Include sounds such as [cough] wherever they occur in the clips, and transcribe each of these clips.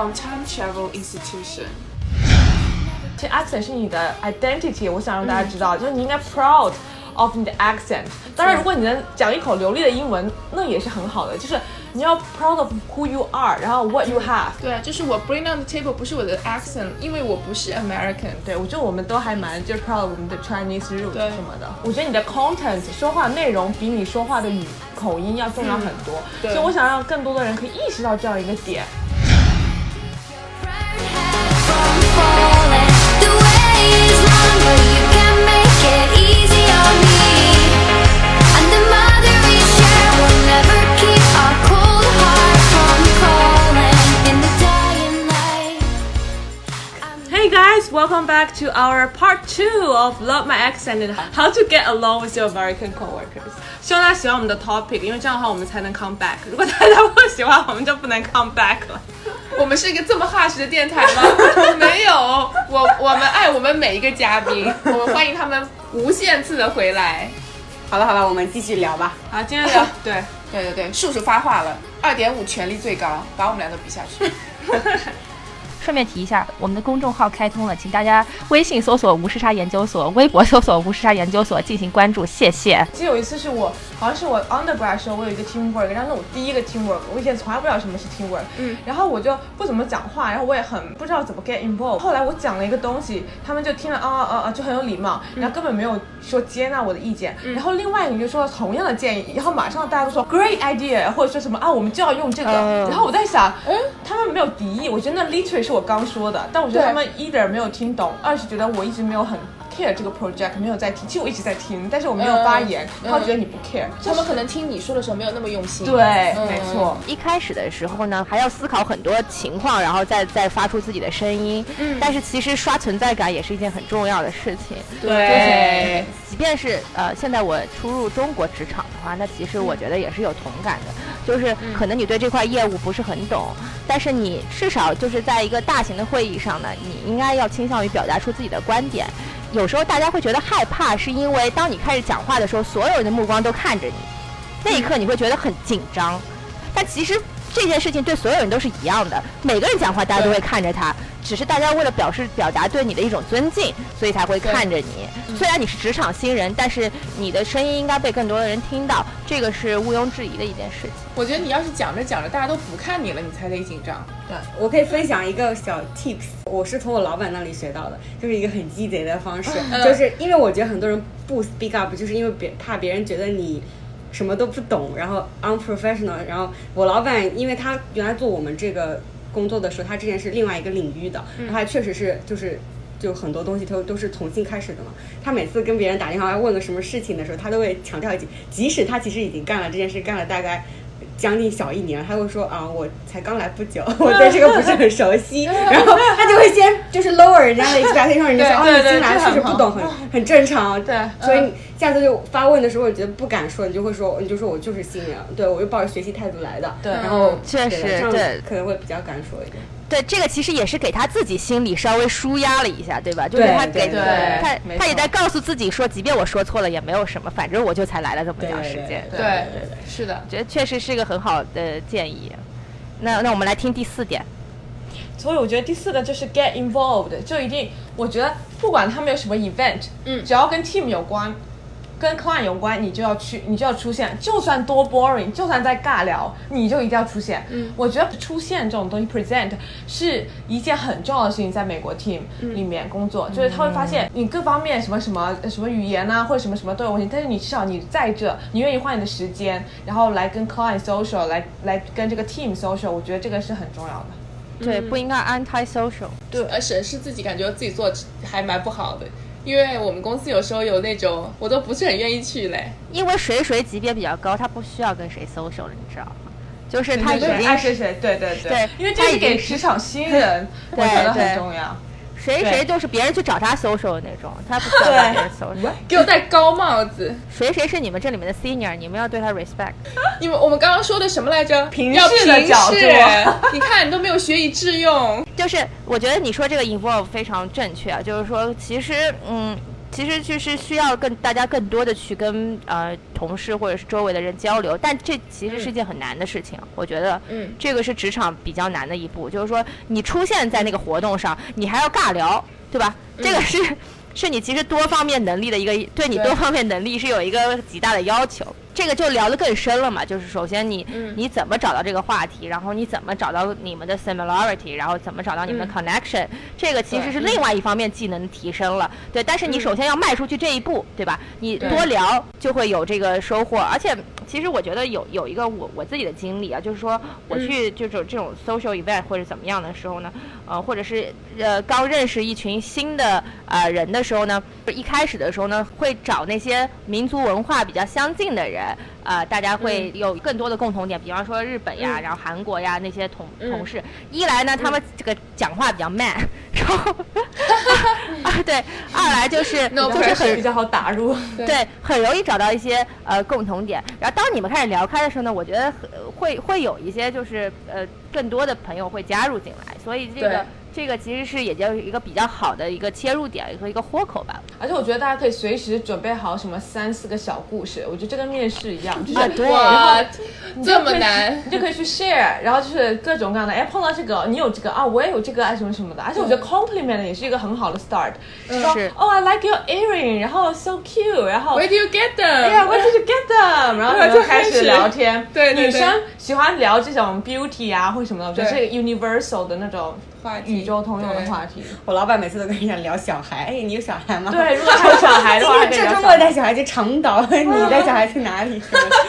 on time travel institution。其实 accent 是你的 identity，我想让大家知道，就是你应该 proud of 你的 accent。当然，如果你能讲一口流利的英文，那也是很好的。就是你要 proud of who you are，然后 what you have。对啊，就是我 bring on the table 不是我的 accent，因为我不是 American。对，我觉得我们都还蛮就是 proud of 我们的 Chinese root 对什么的。我觉得你的 content 说话内容比你说话的语口音要重要很多，对所以我想让更多的人可以意识到这样一个点。Welcome back to our part two of Love My Accent and How to Get Along with Your American Coworkers。希望大家喜欢我们的 topic，因为这样的话我们才能 come back。如果大家不喜欢，我们就不能 come back 了。我们是一个这么 harsh 的电台吗？[laughs] 没有，我我们爱我们每一个嘉宾，[laughs] 我们欢迎他们无限次的回来。好了好了，我们继续聊吧。好，今天聊 [laughs] 对。对对对，叔叔发话了，二点五权力最高，把我们俩都比下去。顺便提一下，我们的公众号开通了，请大家微信搜索“无时差研究所”，微博搜索“无时差研究所”进行关注，谢谢。记得有一次是我，好像是我 undergrad 的时候，我有一个 teamwork，然后那我第一个 teamwork，我以前从来不知道什么是 teamwork，嗯，然后我就不怎么讲话，然后我也很不知道怎么 get involved。后来我讲了一个东西，他们就听了啊啊啊，就很有礼貌，然后根本没有说接纳我的意见。然后另外一个就说了同样的建议，然后马上大家都说 great idea，或者说什么啊，我们就要用这个。然后我在想，嗯，他们没有敌意，我觉得那 literally 是我刚说的，但我觉得他们 either 没有听懂，二是觉得我一直没有很 care 这个 project，没有在听。其实我一直在听，但是我没有发言，嗯他们觉得你不 care，他们可能听你说的时候没有那么用心。对，嗯没错。一开始的时候呢，还要思考很多情况，然后再再发出自己的声音。嗯，但是其实刷存在感也是一件很重要的事情。对，即便是呃，现在我初入中国职场的话，那其实我觉得也是有同感的，就是可能你对这块业务不是很懂，但是你至少就是在一个大型的会议上呢，你应该要倾向于表达出自己的观点。有时候大家会觉得害怕，是因为当你开始讲话的时候，所有人的目光都看着你，那一刻你会觉得很紧张。但其实这件事情对所有人都是一样的，每个人讲话大家都会看着他，只是大家为了表示表达对你的一种尊敬，所以才会看着你。虽然你是职场新人，但是你的声音应该被更多的人听到，这个是毋庸置疑的一件事情。我觉得你要是讲着讲着大家都不看你了，你才得紧张。对，我可以分享一个小 tips，我是从我老板那里学到的，就是一个很鸡贼的方式，就是因为我觉得很多人不 speak up，就是因为别怕别人觉得你什么都不懂，然后 unprofessional。然后我老板，因为他原来做我们这个工作的时候，他之前是另外一个领域的，然后他确实是就是。就很多东西都都是重新开始的嘛。他每次跟别人打电话要问个什么事情的时候，他都会强调一句，即使他其实已经干了这件事，干了大概将近小一年，他会说啊，我才刚来不久，[laughs] 我对这个不是很熟悉，[laughs] 然后他就会先就是 lower 人家的 expectation，人家说哦，你新来这很好确实不懂，很很正常，[laughs] 对所以你下次就发问的时候，你觉得不敢说，你就会说，你就说我就是新人，对我就抱着学习态度来的，对。然后确实这样对。可能会比较敢说一点。对，这个其实也是给他自己心里稍微舒压了一下，对吧？就是他给对他他也在告诉自己说，即便我说错了也没有什么，反正我就才来了这么长时间。对对，是的。觉得确实是一个很好的建议。那那我们来听第四点，所以我觉得第四个就是 get involved，就一定，我觉得不管他们有什么 event，嗯只要跟 team 有关，跟 client 有关，你就要去，你就要出现，就算多 boring，就算在尬聊，你就一定要出现。嗯，我觉得出现这种东西 present 是一件很重要的事情，在美国 team 里面工作，就是他会发现你各方面什么什么什么语言啊，或者什么什么都有问题，但是你至少你在这，你愿意花你的时间，然后来跟 client social，来来跟这个 team social，我觉得这个是很重要的。对，不应该 anti social。对，而且是自己感觉自己做还蛮不好的，因为我们公司有时候有那种我都不是很愿意去嘞。因为谁谁级别比较高，他不需要跟谁 social 了，你知道吗？就是他已对经爱谁谁，对对对因为这是给职场新人，我觉得很重要。谁谁就是别人去找他 social 的那种，他不需要跟别人 social。给我戴高帽子！谁谁是你们这里面的 senior，你们要对他 respect。[laughs] 你们我们刚刚说的什么来着？平要视的平角度视 [laughs] 你看你都没有学以致用。就是我觉得你说这个 involve 非常正确啊，就是说其实嗯。其实就是需要更大家更多的去跟呃同事或者是周围的人交流，但这其实是一件很难的事情。我觉得，嗯这个是职场比较难的一步，就是说你出现在那个活动上，你还要尬聊，对吧？这个是是你其实多方面能力的一个，对你多方面能力是有一个极大的要求。这个就聊得更深了嘛，就是首先你、嗯。你怎么找到这个话题，然后你怎么找到你们的 similarity，然后怎么找到你们的 connection，、这个其实是另外一方面技能提升了。对，但是你嗯。首先要迈出去这一步，对吧？你多聊就会有这个收获，而且其实我觉得有有一个我我自己的经历啊，就是说我嗯。去这种这种 social event 或者怎么样的时候呢，呃，或者是呃刚认识一群新的呃人的时候呢，一开始的时候呢，会找那些民族文化比较相近的人，呃，大家会有更多的共同点，比方说日本呀，嗯。然后韩国呀那些同嗯。同事，一来呢，他们这个讲话比较慢，然后 [laughs] 啊对，二来就是 [laughs] 就是很比较好打入。对。对，很容易找到一些呃共同点。然后当你们开始聊开的时候呢，我觉得很会会有一些就是呃更多的朋友会加入进来，所以这个这个其实是也就是一个比较好的一个切入点和一个豁口吧。而且我觉得大家可以随时准备好什么三四个小故事，我觉得这跟面试一样，就是啊对哇，这你就可以么难，你就可以去 share，然后就是各种各样的，哎，碰到这个，你有这个啊，我也有这个啊，什么什么的。而且我觉得 compliment 也是一个很好的 start，说是哦，I like your earring，然后 so cute，然后 Where do you get them？Yeah，Where did you get them？然后就开始聊天。对女生喜欢聊这种 beauty 啊或者什么的，我觉得对是 universal 的那种话题宇宙通用的话题。我老板每次都跟人家聊小孩，哎，你有小孩吗？对，如果还有小孩的话，[laughs] 这周末带小孩去长岛，[laughs] 你带小孩去哪里？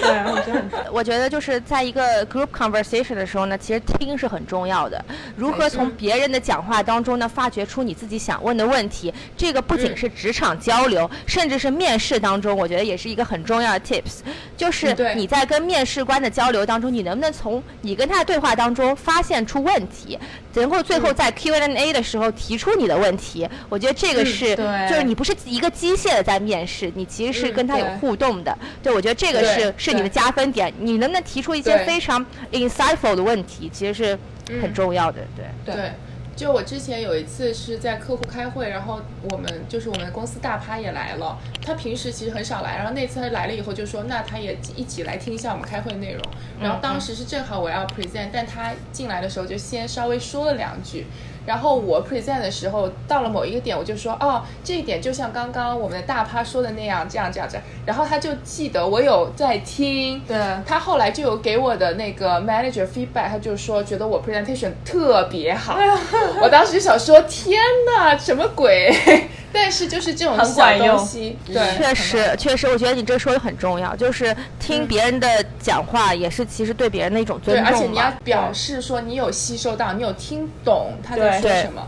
对，我觉得很我觉得就是在一个 group conversation 的时候呢，其实听是很重要的。如何从别人的讲话当中呢，发掘出你自己想问的问题，这个不仅是职场交流，甚至是面试当中，我觉得也是一个很重要的 tips。就是你在跟面试官的交流当中，你能不能从你跟他的对话当中发现出问题，能够最后在 Q&A 的时候提出你的问题？我觉得这个是，对就是你不是一个机械的在面试，你其实是嗯跟他有互动的。对，我觉得这个是是你的加分点。你能不能提出一些非常 insightful 的问题，其实是很重要的。对，对对，就我之前有一次是在客户开会，然后我们就是我们公司大趴也来了，他平时其实很少来，然后那次他来了以后就说，那他也一起来听一下我们开会内容。然后当时是正好我要 present，但他进来的时候就先稍微说了两句。然后我 present 的时候，到了某一个点，我就说，哦，这一点就像刚刚我们的大趴说的那样，这样这样这样。然后他就记得我有在听，对他后来就有给我的那个 manager feedback，他就说觉得我 presentation 特别好。[laughs] 我当时就想说，天哪，什么鬼？但是就是这种很小管用。东西，对，确实，确实，我觉得你这说的很重要，就是听别人的讲话，也是其实对别人的一种对，尊而且你要。表示说你有吸收到，你有听懂他对对。在说什么。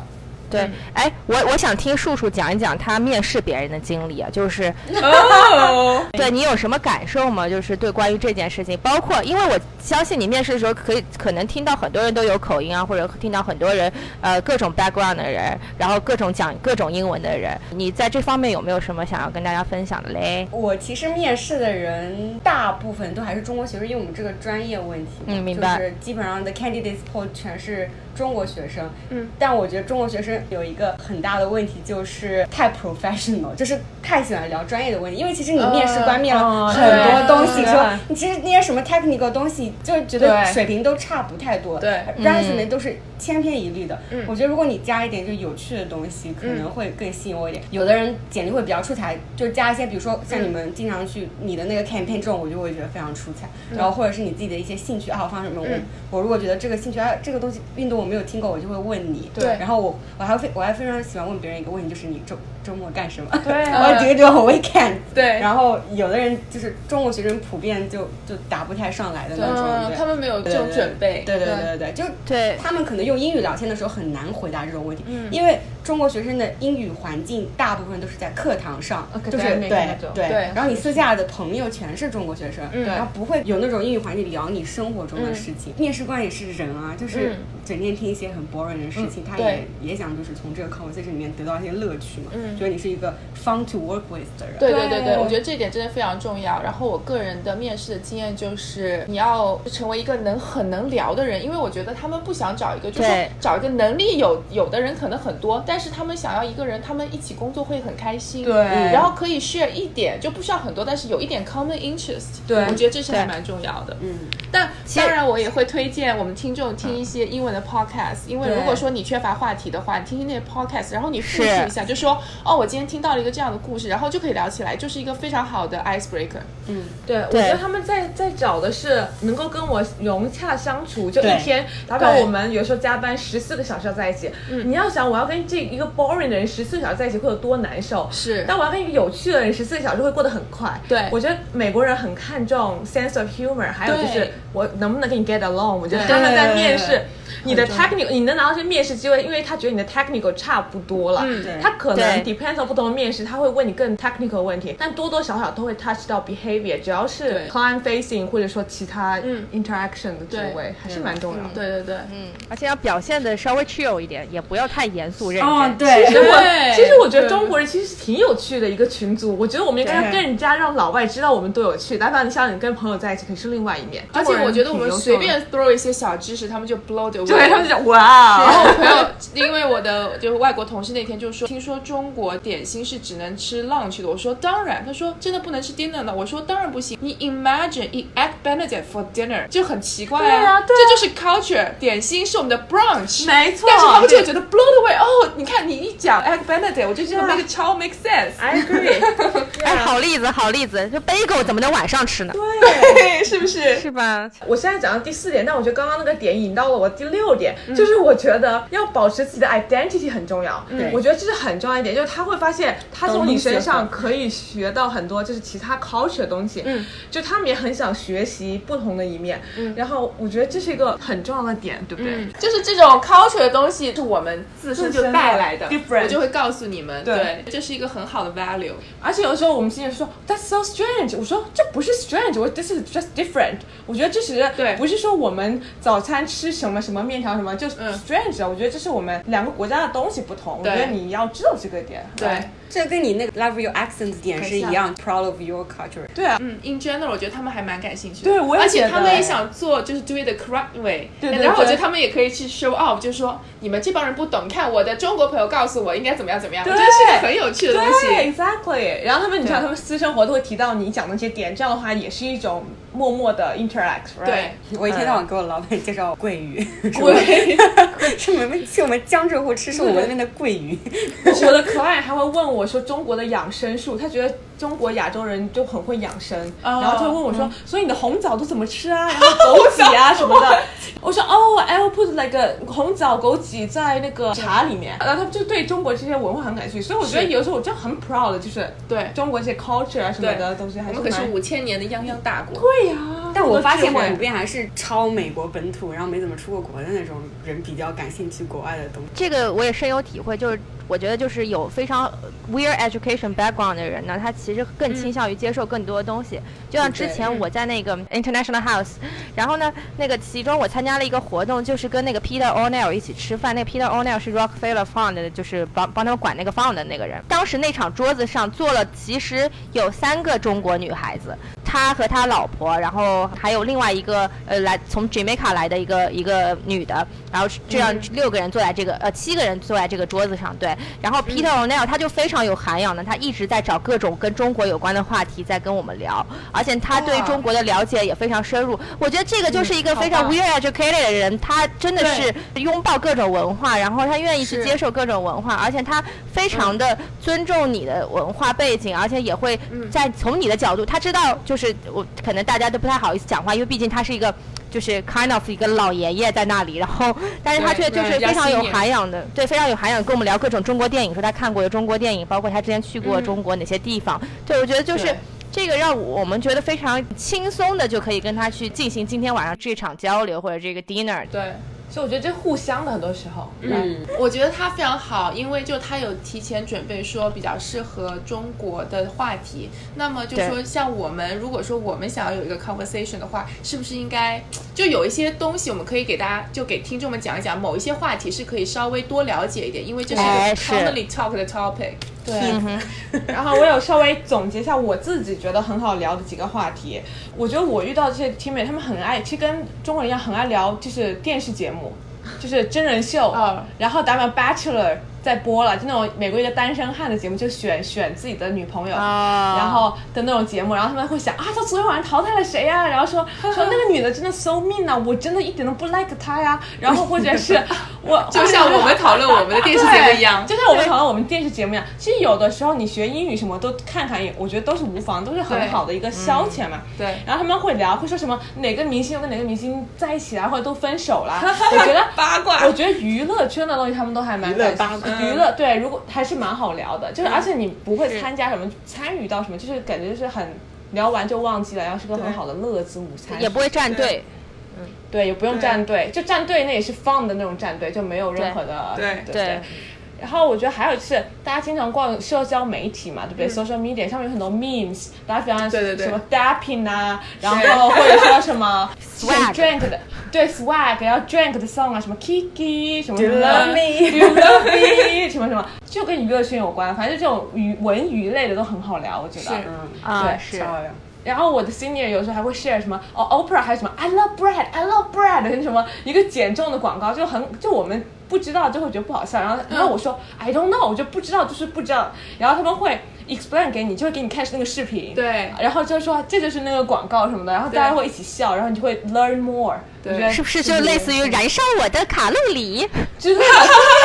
对，哎，我我想听树树讲一讲他面试别人的经历啊，就是哦，[laughs] 对你有什么感受吗？就是对关于这件事情，包括因为我相信你面试的时候可以可能听到很多人都有口音啊，或者听到很多人呃各种 background 的人，然后各种讲各种英文的人，你在这方面有没有什么想要跟大家分享的嘞？我其实面试的人大部分都还是中国学生，因为我们这个专业问题，嗯明白就是基本上的 candidates pool 全是中国学生。嗯，但我觉得中国学生有一个很大的问题，就是太 professional，就是太喜欢聊专业的问题。因为其实你面试官面了哦很多东西，对说你其实那些什么 technical 东西，就觉得水平都差不太多。对，resume 都是千篇一律的。嗯我觉得如果你加一点就有趣的东西，可能会更吸引我一点。有的人简历会比较出彩，就加一些，比如说像你们经常去你的那个 campaign 这种，我就会觉得非常出彩。然后或者是你自己的一些兴趣爱好方面，我嗯我如果觉得这个兴趣爱这个东西运动我没有听过，我就会问你。对。然后我我还会非我还非常喜欢问别人一个问题，就是你周周末干什么？对。我几个周末 weekend。对。然后有的人就是中国学生普遍就就答不太上来的那种，他们没有这种准备，对对对对对，就对他们可能用英语聊天的时候很难回答这种问题，嗯。因为中国学生的英语环境大部分都是在课堂上，就是对对。对。然后你私下的朋友全是中国学生，嗯。然后不会有那种英语环境聊你生活中的事情。面试官也是人啊，就是嗯。整天听一些很 boring 的事情，他也也想就是从这个 conversation 里面得到一些乐趣嘛。嗯觉得你是一个 fun to work with 的人。对对对对，我觉得这一点真的非常重要。然后我个人的面试的经验就是，你要成为一个能很能聊的人，因为我觉得他们不想找一个，就是找一个能力有有的人可能很多，但是他们想要一个人，他们一起工作会很开心，对然后可以 share 一点，就不需要很多，但是有一点 common interest，对我觉得这是还蛮重要的。嗯，但当然，我也会推荐我们听众听一些英文的 podcast，因为如果说你缺乏话题的话，你听听那些 podcast，然后你复习是一下，就说哦，我今天听到了一个这样的故事，然后就可以聊起来，就是一个非常好的 icebreaker。嗯对，我觉得他们在在找的是能够跟我融洽相处，就一天，打比我们有时候加班十四个小时要在一起，嗯。你要想我要跟这一个 boring 的人十四个小时在一起会有多难受，是。但我要跟一个有趣的人十四个小时会过得很快。对。我觉得美国人很看重 sense of humor，还有就是我能不能跟你 get along。我觉得对。他们在面试对你的 technical，你能拿到这些面试机会，因为他觉得你的 technical 差不多了，嗯对。他可能 depends on 不同的面试，他会问你更 technical 的问题，但多多少少都会 touch 到 behavior，只要是 client facing 或者说其他嗯 interaction 的职对位，还是蛮重要的。对。对对，嗯，而且要表现的稍微 chill 一点，也不要太严肃认真。哦，对，其实我其实我觉得中国人其实是挺有趣的一个群组，我觉得我们应该对更加让老外知道我们多有趣。哪怕你像你跟朋友在一起，可是另外一面。而且我觉得我们随便 throw 一些小知识，他们就 blow 的，对他们。讲哇 [laughs] 然后哦，我朋友，因为我的就是外国同事那天就说，听说中国点心是只能吃 lunch 的。我说当然，他说真的不能吃 dinner 的。我说当然不行。你 imagine eat egg benedict for dinner 就很奇怪对啊对啊这就是 culture。点心是我们的 brunch，没错但是他们就会觉得 blow the way。哦，你看你一讲 egg benedict，我就觉得 Yeah make 超 make sense。I agree，[laughs] 哎，好例子，好例子，就 bagel 怎么能晚上吃呢？对，[laughs] 是不是？是吧？我现在讲到第四点，但我觉得刚刚那个点引到了我第六点，嗯就是我觉得要保持自己的 identity 很重要。嗯我觉得这是很重要一点，就是他会发现他从你身上可以学到很多，就是其他 culture 的东西。嗯，就他们也很想学习不同的一面。嗯，然后我觉得这是一个很重要的点，对不对？嗯，就是这种 culture 的东西是我们自身就带来的我就会告诉你们，对对，这是一个很好的 value。而且有时候我们新人说 That's so strange，我说这不是 strange，我 This is just different。我觉得这是对不是说我们早餐吃什么什么面条什么就是 strange 啊。我觉得这是我们两个国家的东西不同，我觉得你要知道这个点。对，这跟你那个 love your accent 点是一样，proud of your culture。对啊，嗯，in general，我觉得他们还蛮感兴趣的。对我也而且觉得他们也想做，就是 do it the correct way。对对对然后我觉得他们也可以去 show off，就是说你们这帮人不懂，你看我的中国朋友告诉我应该怎么样怎么样，我觉得是个很有趣的东对西。，exactly。然后他们，你知道，他们私生活都会提到你讲的那些点，这样的话也是一种默默的 interact。right？对，我一天到晚给我老板介绍桂鱼，对，是我 [laughs] 们去我们江浙沪吃是我们那边的桂鱼。[laughs] 我的 client 还会问我我说中国的养生术，他觉得中国亚洲人就很会养生，哦然后就问我说，所以你的红枣都怎么吃啊？[laughs] 然后枸杞啊什么的。[laughs] 我说哦，I will put like 红枣、枸杞在那个茶里面，然后他们就对中国这些文化很感兴趣，所以我觉得是有时候我真的很 proud 的，就是对中国这些 culture 啊什么的东西还是蛮我们可是五千年的泱泱大国。对呀、但我发现普遍还是超美国本土，然后没怎么出过国的那种人比较感兴趣国外的东西。这个我也深有体会，就是我觉得就是有非常 weird education background 的人呢，他其实更倾向于接受更多的东西。就像之前我在那个 International House，然后呢，那个其中我参加了一个活动，就是跟那个 Peter O'Neill 一起吃饭。那个 Peter O'Neill 是 Rockefeller Fund 的，就是帮帮他们管那个 fund 的那个人。当时那场桌子上坐了，其实有三个中国女孩子，他和他老婆，然后还有另外一个呃来从 Jamaica 来的一个一个女的，然后这样六个人坐在这个呃七个人坐在这个桌子上，对。然后 Peter O'Neill 他就非常有涵养的，他一直在找各种跟中国有关的话题在跟我们聊，而且他对中国的了解也非常深入。我觉得这个就是一个非常棒 weird educated 的人，他真的是拥抱各种文化，然后他愿意去接受各种文化，而且他非常的尊重你的文化背景，而且也会在从你的角度，他知道就是我可能大家都不太好意思讲话，因为毕竟他是一个。就是 kind of 一个老爷爷在那里，然后，但是他却就是非常有涵养的，对，非常有涵养，跟我们聊各种中国电影，说他看过的中国电影，包括他之前去过中国哪些地方。对，我觉得就是这个让我们觉得非常轻松的就可以跟他去进行今天晚上这场交流或者这个 dinner。对，所以我觉得这互相的很多时候，嗯，我觉得他非常好，因为就他有提前准备说比较适合中国的话题。那么就说像我们，如果说我们想要有一个 conversation 的话，是不是应该就有一些东西我们可以给大家就给听众们讲一讲，某一些话题是可以稍微多了解一点，因为这是一个 commonly talk 的 topic。对，[laughs] 然后我有稍微总结一下我自己觉得很好聊的几个话题。我觉得我遇到这些 teammate，他们很爱，其实跟中国人一样很爱聊，就是电视节目，就是真人秀。啊然后咱们 Bachelor 在播了，就那种美国一个单身汉的节目，就选选自己的女朋友，啊然后的那种节目，然后他们会想啊，他昨天晚上淘汰了谁呀、然后说说那个女的真的 so mean 啊，我真的一点都不 like 她呀。然后或者是我 [laughs] 就像我们讨论我们的电视节目一样就像我们讨论我们电视节目一样。其实有的时候你学英语什么都看看，也我觉得都是无妨，都是很好的一个消遣嘛。对然后他们会聊，会说什么哪个明星跟哪个明星在一起啊，或者都分手啦。[laughs] 我觉得八卦我觉得娱乐圈的东西他们都还蛮娱乐对，如果还是蛮好聊的，就是而且你不会参加什么，参与到什么，就是感觉就是很聊完就忘记了，然后是个很好的乐子午餐，也不会站队。嗯对，也不用站队，就站队那也是 fun 的那种站队，就没有任何的对对。对然后我觉得还有就是，大家经常逛社交媒体嘛，对不对、s o c i a l media 上面有很多 memes，大家比方对对对。什么 dapping 啊，然后或者说什么 [laughs] Swag drink 的，对 swag，然后 drink 的 song 啊，什么 Kiki 什么什 you 么 love me？Do you love me [laughs] 什么什么，就跟娱乐圈有关，反正这种娱文娱类的都很好聊，我觉得。是。嗯，啊，对是。然后我的 senior 有时候还会 share 什么哦，Oprah 还有什么 I love bread, I love bread，什么一个减重的广告，就很就我们不知道就会觉得不好笑。然后然后我说 I don't know，我就不知道，就是不知道。然后他们会 explain 给你，就会给你看那个视频，对然后就说这就是那个广告什么的，然后大家会一起笑，然后你就会 learn more。对我觉得是不是就类似于燃烧我的卡路里？之类的，对，[laughs]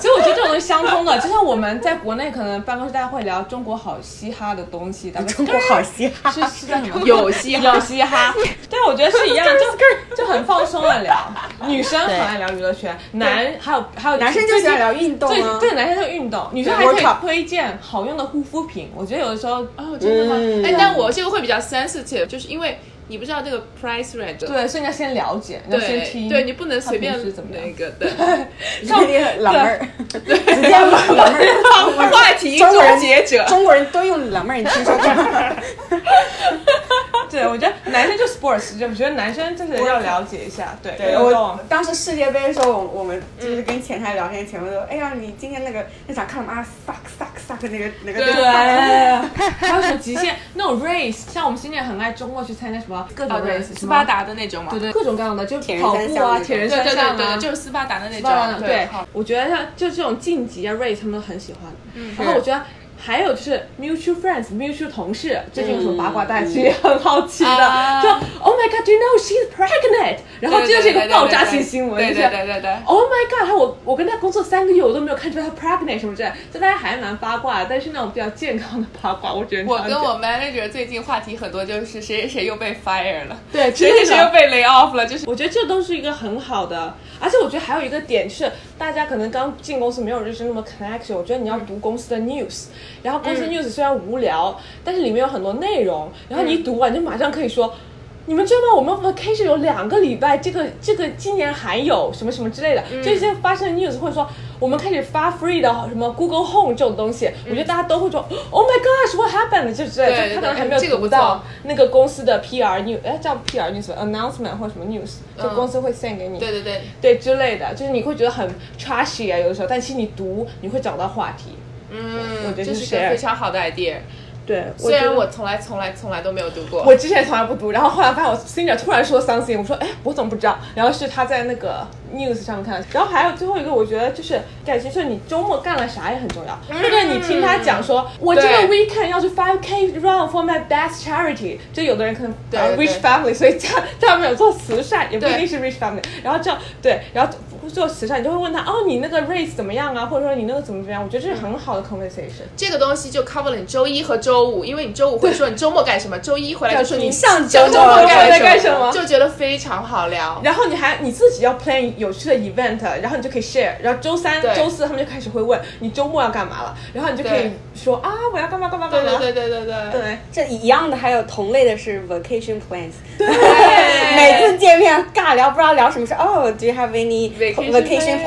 所以我觉得这种东西相通的，就像我们在国内可能办公室大家会聊中国好嘻哈的东西，咱们中国好嘻哈，是是叫什么？有嘻哈有嘻哈，对，我觉得是一样，就就很放松的聊。女生很爱聊娱乐圈，男还有还有男生就喜欢聊运动啊。对对，男生就运动，女生还可以推荐好用的护肤品。我觉得有的时候，哦，真的吗？嗯哎，但我这个会比较 sensitive，就是因为你不知道这个 price range。对，所以你要先了解，你要先听，对，你不能随便怎么样那个对。有点老妹儿，直接老妹儿。[laughs] 话题终结者。中国人都用老妹儿，你听说过吗？[laughs] 对，我觉得男生就 sports，就我觉得男生就是要了解一下，对，对，我当时世界杯的时候，我我们就是跟前台聊天，前面说，哎呀，你今天那个那场看了吗？啊，suck suck suck 那个那个对对，[laughs] 还有什么极限那种 race，像我们今年很爱周末去参加什么各种，race，斯巴达的那种嘛。对对，各种各样的，就铁人跑步啊、铁人对对三项啊，对对，就是斯巴达的那种。对，我觉得像就这种晋级啊 race 他们都很喜欢。然后我觉得还有就是 mutual friends、mutual 同事，最近有什么八卦，大家其实也很好奇的。啊就 Oh my God, do you know she's pregnant？然后这就是一个爆炸性新闻，对就是对。Oh my god！他我我跟他工作三个月，我都没有看出他 pregnant 什么之类的，就大家还蛮八卦的，但是那种比较健康的八卦，我觉得我跟我 manager 最近话题很多，就是谁谁谁又被 fire 了，对谁谁谁又被 lay off 了，就是我觉得这都是一个很好的，而且我觉得还有一个点就是，大家可能刚进公司没有认识那么 connection，我觉得你要读公司的 news，然后公司 news 虽然无聊，但是里面有很多内容，然后你一读完就马上可以说。你们知道吗？我们 vacation 有两个礼拜，这个这个今年还有什么什么之类的，这些发生的 news，或者说我们开始发 free 的什么 Google Home 这种东西，我觉得大家都会说 Oh my gosh，what happened？就之类的，就他可能还没有读到那个公司的 PR news，哎叫 PR news announcement 或者什么 news，就嗯公司会 send 给你，对对对，对之类的，就是你会觉得很 trashy 啊，有的时候，但其实你读你会找到话题。嗯我嗯，觉得是这是个非常好的 idea。对，虽然我从来从来从来都没有读过，我之前从来不读，然后后来发现我 senior 突然说 something，我说哎，我怎么不知道？然后是他在那个 news 上面看的。然后还有最后一个，我觉得就是感情，就是你周末干了啥也很重要。对不对？你听他讲说，我这个 weekend 要去 five k run for my best charity，就有的人可能 rich family，所以他他们有做慈善，也不一定是 rich family。然后这样对，然后做慈善，你就会问他哦，你那个 race 怎么样啊？或者说你那个怎么怎么样？我觉得这是很好的 conversation。这个东西就 cover 了你周一和周五，因为你周五会说你周末干什么，周一回来就说你上周周末末干在干什么就觉得非常好聊。然后你还你自己要 plan 有趣的 event，然后你就可以 share，然后周三、周四他们就开始会问你周末要干嘛了，然后你就可以说啊我要干嘛干嘛干嘛。对对对对对对这一样的还有同类的是 vacation plans，对 [laughs] 每次见面尬聊不知道聊什么事，哦，Do you have any Vacation?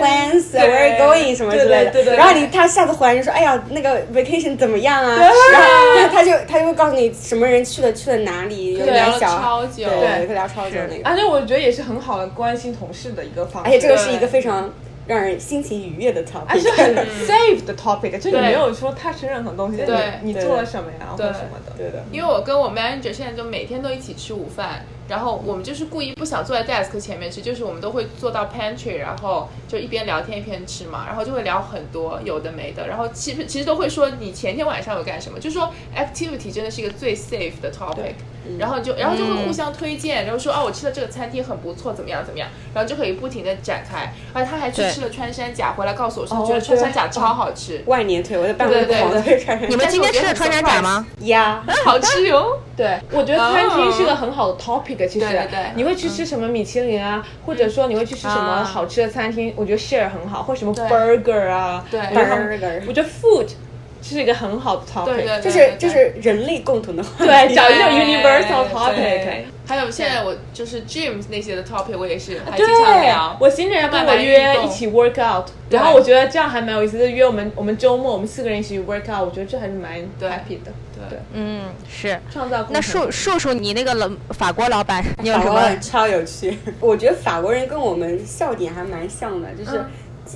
对 Where are you going? 什么之类的。对对对对然后你他下次回来就说，哎呀，那个 vacation 怎么样啊？然后他就他就会告诉你什么人去了去了哪里，有点小超久对，会聊超久那个。而且我觉得也是很好的关心同事的一个方式。而且这个是一个非常让人心情愉悦的 topic，而且很 safe 的 topic，就你没有说 touch 任何东西，对对你你做了什么呀，或者什么的。对的。因为我跟我 manager 现在就每天都一起吃午饭，然后我们就是故意不想坐在 desk 前面吃，就是我们都会坐到 pantry，然后就一边聊天一边吃嘛，然后就会聊很多有的没的，然后其实其实都会说你前天晚上有干什么，就说 activity 真的是一个最 safe 的 topic，然后就然后就会互相推荐，然后说哦我吃的这个餐厅很不错，怎么样怎么样，然后就可以不停的展开，而且他还去吃了穿山甲，回来告诉我说哦觉得穿山甲超好吃，万年腿，我在办公室对对对狂推穿山你们今天吃的穿山甲吗？呀，好吃哟。对，我觉得餐厅是个很好的 topic，其实对对对。你会去吃什么米其林啊，或者说你会去吃什么啊。好吃的餐厅，我觉得 share 很好，或者什么 burger 啊，我觉得 food 是一个很好的 topic，对对对就是就是人类共同的话题。对 [laughs] 找一个 universal topic。还有现在我就是 gym 那些的 topic，我也是还经常聊，。我新人要跟我约一起 work out，然后我觉得这样还蛮有意思，的约我们我们周末我们四个人一起 work out，我觉得这还是蛮 happy 的，对。嗯，是。创造共那同树树树，你那个老法国老板，你有什么？超有趣，[laughs] 我觉得法国人跟我们笑点还蛮像的，就是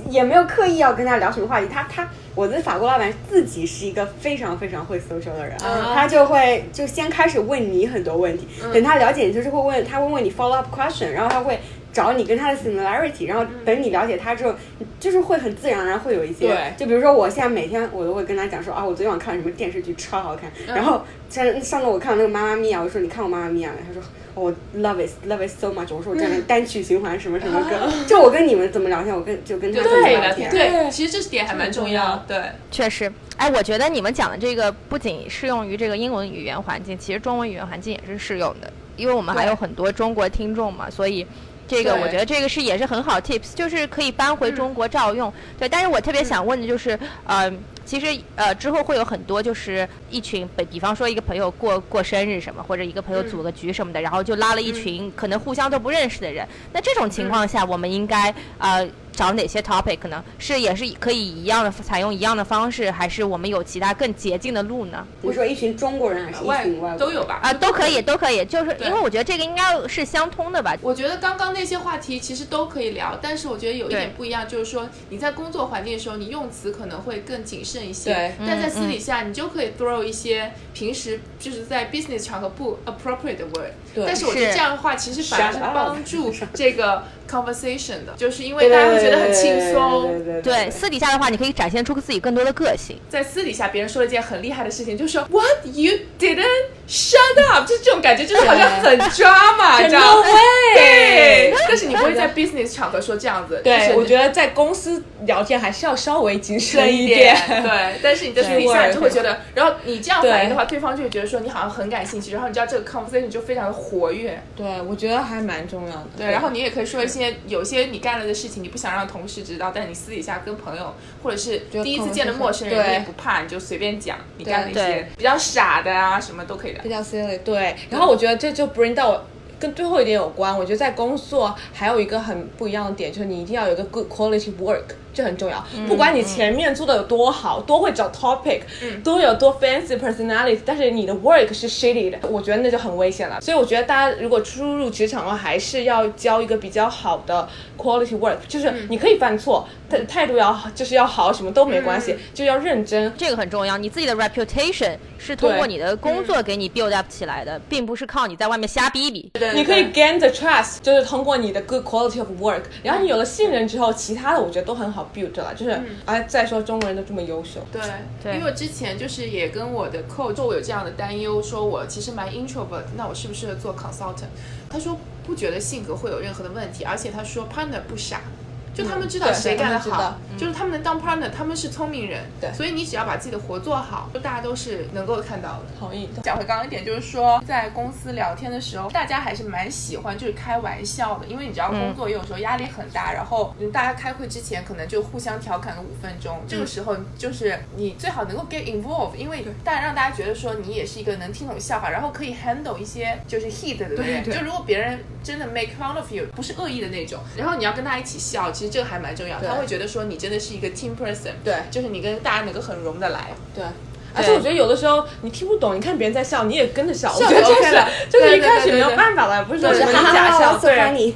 也没有刻意要跟他聊什么话题。他他，我的法国老板自己是一个非常非常会 social 的人，啊他就会就先开始问你很多问题，等他了解你，就是会问他会问你 follow up question，然后他会。找你跟他的 similarity，然后等你了解他之后，就是会很自然而然会有一些，对就比如说我现在每天我都会跟他讲说啊，我昨天晚上看了什么电视剧超好看，然后上上次我看了那个妈妈咪呀，我说你看过妈妈咪呀没？他说我 love it love it so much，我说我这边单曲循环什么什么歌，就我跟你们怎么聊天，我跟就跟他怎么聊天，对，其实这点还蛮重要。对，确实，哎，我觉得你们讲的这个不仅适用于这个英文语言环境，其实中文语言环境也是适用的，因为我们还有很多中国听众嘛，所以。这个我觉得这个是也是很好 tips，就是可以搬回中国照用。对，但是我特别想问的就是，呃，其实呃之后会有很多就是一群，比比方说一个朋友过过生日什么，或者一个朋友组个局什么的，然后就拉了一群可能互相都不认识的人。那这种情况下，我们应该呃找哪些 topic 呢？是也是可以一样的采用一样的方式，还是我们有其他更捷径的路呢？你说一群中国人还是一外群外国都有吧？啊，都可以，都可以，就是因为我觉得这个应该是相通的吧。我觉得刚刚那些话题其实都可以聊，但是我觉得有一点不一样，就是说你在工作环境的时候，你用词可能会更谨慎一些。对但在私底下，你就可以 throw 一些平时就是在 business 场合不 appropriate 的 word。对但是我觉得这样的话，其实反而是帮助这个 conversation 的，就是因为大家会觉得很轻对松。对对对，私底下的话，你可以展现出自己更多的个性。在私底下，别人说了一件很厉害的事情，就说 What you didn't shut up，就是这种感觉，就是好像很 drama，你知道吗？对，但是你不会在 business 场合说这样子。就对，是我觉得在公司聊天还是要稍微谨慎一点。对。但是你在私底下，你就会觉得，然后你这样反应的话，对方就会觉得说你好像很感兴趣，然后你知道这个 conversation 就非常的活跃。对，我觉得还蛮重要的。对，然后你也可以说一些有些你干了的事情，你不想让同事知道，但你私底下跟朋友或者是第一次见的陌生人，对你也不怕，你就随便讲你干了一些比较傻的啊，什么都可以的比。较 silly。对，然后我觉得这就 bring 到我跟最后一点有关。我觉得在工作还有一个很不一样的点，就是你一定要有一个 good quality work，这很重要。不管你前面做的有多好，多会找 topic，、多有多 fancy personality，但是你的 work 是 shitty 的，我觉得那就很危险了。所以我觉得大家如果初入职场的话，还是要交一个比较好的 quality work，就是你可以犯错，态态度要好，就是要好，什么都没关系，就要认真。这个很重要，你自己的 reputation 是通过你的工作给你 build up 起来的，并不是靠你在外面瞎逼逼。对你可以 gain the trust，就是通过你的 good quality of work，然后你有了信任之后，其他的我觉得都很好 build 了。就是，哎、再说中国人都这么优秀，对，对因为我之前就是也跟我的 coach 说，我有这样的担忧，说我其实蛮 introvert，那我适不适合做 consultant？他说不觉得性格会有任何的问题，而且他说 partner 不傻。就他们知道对谁干得好就是他们能当 partner，他们是聪明人，对。所以你只要把自己的活做好，就大家都是能够看到的。同意。讲回刚刚一点，就是说在公司聊天的时候，大家还是蛮喜欢就是开玩笑的，因为你知道工作有时候压力很大，然后嗯大家开会之前可能就互相调侃个五分钟，这个时候就是你最好能够 get involved，因为大家让大家觉得说你也是一个能听懂笑话，然后可以 handle 一些就是 heat 的人，对？就如果别人真的 make fun of you，不是恶意的那种，然后你要跟他一起笑，其实这个还蛮重要，他会觉得说你真的是一个 team person，对。就是你跟大家能够很融得来。对。而且我觉得有的时候你听不懂，你看别人在笑，你也跟着笑。[laughs] 我笑觉得这 OK 是就是对对一开始没有对。对对办法了，不是说对。什么哈哈哈假笑，，so 对。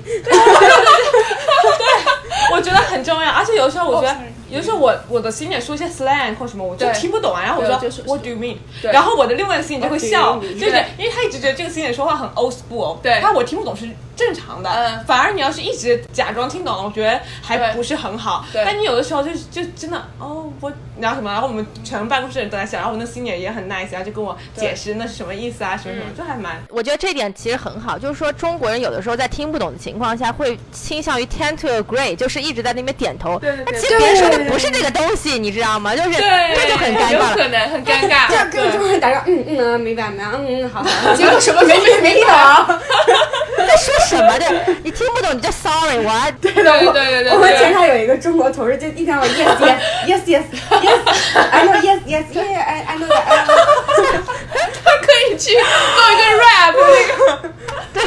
我觉得很重要，而且有的时候我觉得有时候我我的 senior 说一些 slang 或什么，我就听不懂啊，然后我说 What do you mean？对。然后我的另外一个 senior 就会笑，就是因为他一直觉得这个 senior 说话很 old school，对。他我听不懂是正常的，嗯反而你要是一直假装听懂了，我觉得还不是很好。对但你有的时候就就真的哦，我然后什么，然后我们全办公室人都在笑，然后我那 senior 也很 nice，然后就跟我解释那是什么意思啊，什么什么，嗯就还蛮我觉得这点其实很好，就是说中国人有的时候在听不懂的情况下，会倾向于 tend to agree，就是一直在那边点头。对对对那其实别人说的不是这个东西，你知道吗？就是对这就很尴尬了。可能很尴尬。这样跟对中国人打招呼，嗯嗯啊，明白明白，嗯嗯好好，[laughs] 结果什么没听没听懂。[laughs] [laughs] 在说什么的？你听不懂你就 sorry，[laughs] 我还对对对对对我们前台有一个中国同事，就一天我 yes yes yes yes yes [laughs] I know yes yes yeah I I know that [laughs] I know 可以去做一个 rap 那个。对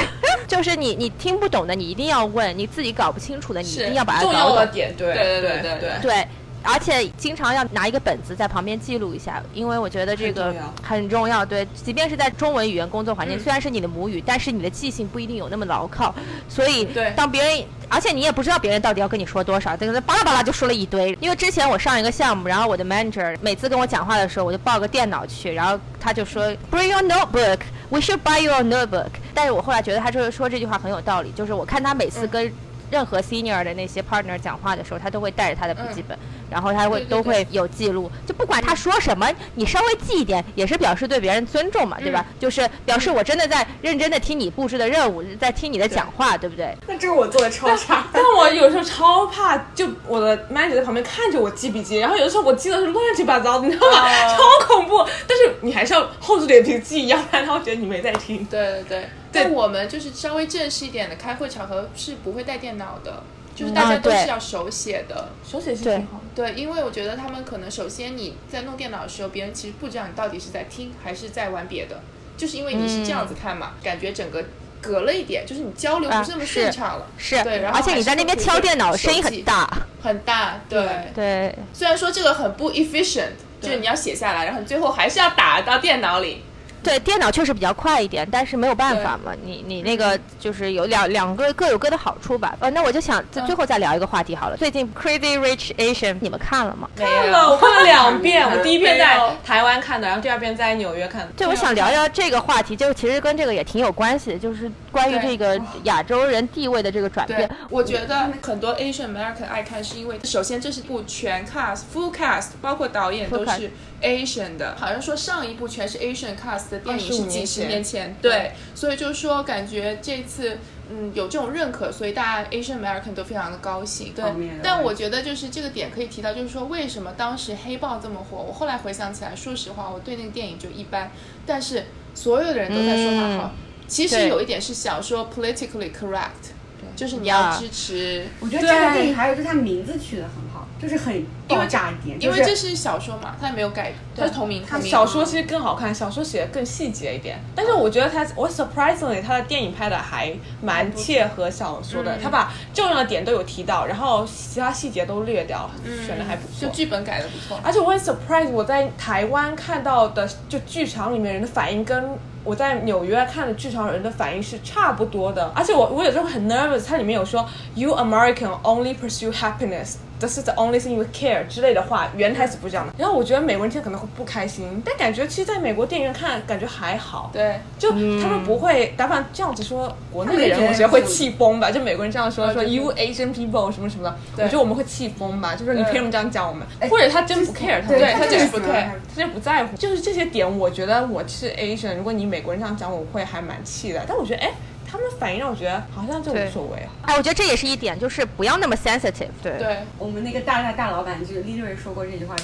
就是你你听不懂的，你一定要问；你自己搞不清楚的，你一定要把它搞懂。要的点，对对对对对对对，而且经常要拿一个本子在旁边记录一下，因为我觉得这个很重要。对，即便是在中文语言工作环境，嗯虽然是你的母语，但是你的记性不一定有那么牢靠，所以对当别人，而且你也不知道别人到底要跟你说多少，这个巴拉巴拉就说了一堆。因为之前我上一个项目，然后我的 manager 每次跟我讲话的时候，我就抱个电脑去，然后他就说 Bring your notebook。We should buy your notebook。但是我后来觉得他就是说这句话很有道理，就是我看他每次嗯跟任何 senior 的那些 partner 讲话的时候，他都会带着他的笔记本，然后他会对对都会有记录，就不管他说什么，你稍微记一点，也是表示对别人尊重嘛，对吧？就是表示我真的在认真的听你布置的任务，在听你的讲话，对不对？那这个我做的超差。但我有时候超怕，就我的 manager 在旁边看着我记笔记，然后有的时候我记的是乱七八糟的，你知道吗？哦超恐怖。但是你还是要厚着脸皮记，要不然他会觉得你没在听。对对对，但我们就是稍微正式一点的开会场合是不会带电脑的，就是大家都是要手写的。手写是对挺好的。对，因为我觉得他们可能首先你在弄电脑的时候，别人其实不知道你到底是在听还是在玩别的，就是因为你是这样子看嘛，感觉整个隔了一点，就是你交流不是那么顺畅了。是，对然后而且你在那边敲电脑，声音很大，很大，对。对。虽然说这个很不 efficient，就是你要写下来，然后你最后还是要打到电脑里。对，电脑确实比较快一点，但是没有办法嘛，你你那个就是有两两个各有各的好处吧。呃，那我就想在最后再聊一个话题好了。最近 Crazy Rich Asian 你们看了吗？没看了，我看了两遍。[laughs] 我第一遍在台湾看的，然后第二遍在纽约看的。对，我想聊聊这个话题，就其实跟这个也挺有关系的，就是关于这个亚洲人地位的这个转变。，我觉得很多 Asian American 爱看，是因为首先这是部全 cast full cast，包括导演都是 Asian 的。好像说上一部全是 Asian cast 的电影是几十年前，对，所以就是说感觉这次。嗯，有这种认可，所以大家 Asian American 都非常的高兴。对但我觉得就是这个点可以提到，就是说为什么当时黑豹这么火？我后来回想起来，说实话，我对那个电影就一般，但是所有的人都在说它好。嗯其实有一点是想说 politically correct，就是你要支持，我觉得这个电影还有就是它名字取得很好，就是很爆炸一点，因为这是是小说嘛，它也没有改，它是同名。它小说其实更好看，小说写的更细节一点。但是我觉得它，我 surprisingly 它的电影拍的还蛮切合小说的，它把重要的点都有提到，然后其他细节都略掉，选的还不错。就剧本改的不错。而且我很 surprise，我在台湾看到的就剧场里面人的反应跟我在纽约看的剧场人的反应是差不多的。而且我我有时候很 nervous，它里面有说 You American only pursue happiness。This is the only thing you care 之类的话，原台词不是这样的。然后我觉得美国人听可能会不开心，但感觉其实在美国电影院看感觉还好。对，就他们不会，打反这样子说，国内的人我觉得会气疯吧？就美国人这样说，说 you Asian people 什么什么的，我觉得我们会气疯吧？就是你凭什么这样讲我们？或者他真不 care，他对他他就是不 care 他就不在乎。就是这些点，我觉得我是 Asian，如果你美国人这样讲，我会还蛮气的。但我觉得，哎，他们反应让我觉得好像就无所谓。哎，我觉得这也是一点，就是不要那么 sensitive。对，对，我们那个大大大老板就是 literally 说过这句话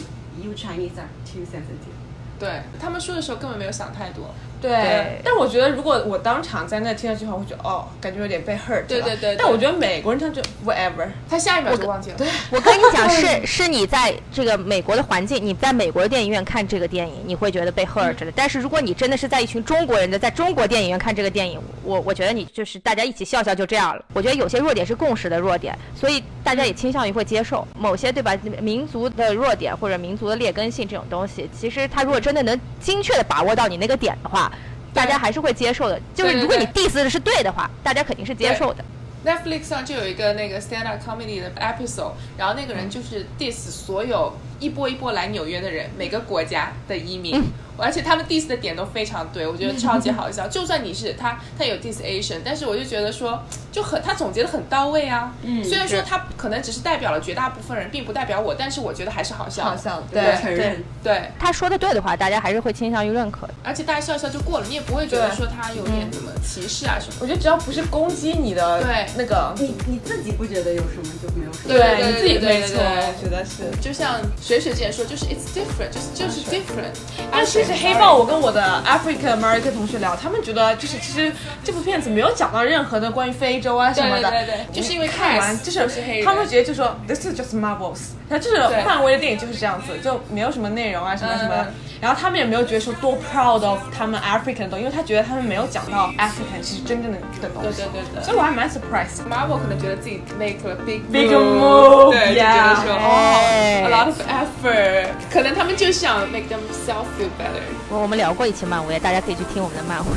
，You Chinese are too sensitive。对，他们说的时候根本没有想太多。对对但我觉得如果我当场在那听到这句话，我会觉得哦，感觉有点被 hurt 对对对但我觉得美国人他就 whatever。他下一秒就忘记了。对 [laughs] 我跟你讲，是是你在这个美国的环境，你在美国的电影院看这个电影，你会觉得被 hurt 的。但是如果你真的是在一群中国人的在中国电影院看这个电影，我我觉得你就是大家一起笑笑就这样了。我觉得有些弱点是共识的弱点，所以大家也倾向于会接受某些对吧？民族的弱点或者民族的劣根性这种东西，其实他如果真的能精确的把握到你那个点的话。大家还是会接受的，就是如果你 diss 的是对的话，大家肯定是接受的。Netflix 上就有一个那个 stand up comedy 的 episode，然后那个人就是 diss 所有一波一波来纽约的人，每个国家的移民。而且他们 diss 的点都非常对，我觉得超级好笑。就算你是他，他有 diss Asian，但是我就觉得说，就很他总结的很到位啊。嗯，虽然说他可能只是代表了绝大部分人，并不代表我，但是我觉得还是好笑。好笑，对对对承认对，他说的对的话，大家还是会倾向于认可的。而且大家笑笑就过了，你也不会觉得说他有点什么歧视啊什么。我觉得只要不是攻击你的对那个，你你自己不觉得有什么就没有什么。对对你自己没错，我觉得是。就像水水之前说，就是 it's different，就是就是 different。但其实黑豹，我跟我的 African American 同学聊，他们觉得就是其实这部片子没有讲到任何的关于非洲啊什么的，对对对对。就是因为看完就是他们直接就说 This is just Marvels，那就是漫威的电影就是这样子，就没有什么内容啊什么什么。然后他们也没有觉得说多 proud of 他们 African 的东西，因为他觉得他们没有讲到 African 其实真正的的东对西。对对对。所以我还蛮 surprised。Marvel 可能觉得自己 make 了 big Big move，对，就觉 yeah 得说哎哦，a lot of effort，可能他们就想 make themselves feel better。我我们聊过一期漫威，大家可以去听我们的漫威。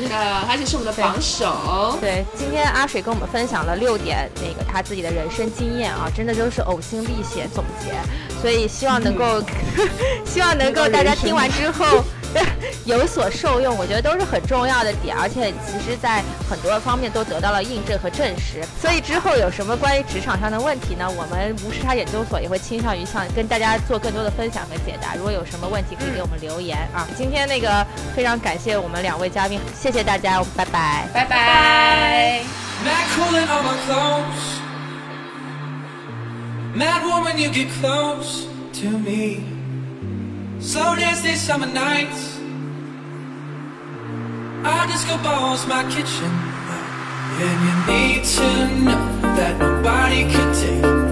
是的，而且是我们的榜首。对，今天阿水跟我们分享了六点那个他自己的人生经验啊，真的就是呕心沥血总结，所以希望能够，[laughs] 希望能够大家听完之后 [laughs] 有所受用，我觉得都是很重要的点，而且其实在很多方面都得到了印证和证实。所以之后有什么关于职场上的问题呢？我们无时差研究所也会倾向于向跟大家做更多的分享和解答。如果有什么问题，可以给我们留言啊。今天那个非常感谢我们两位嘉宾，谢谢大家，我们拜拜。拜拜。Mad cooling on my clothes. Mad woman, you get close to me. Slow dance these summer nights. Our disco ball's my kitchen. And you need to know that nobody could take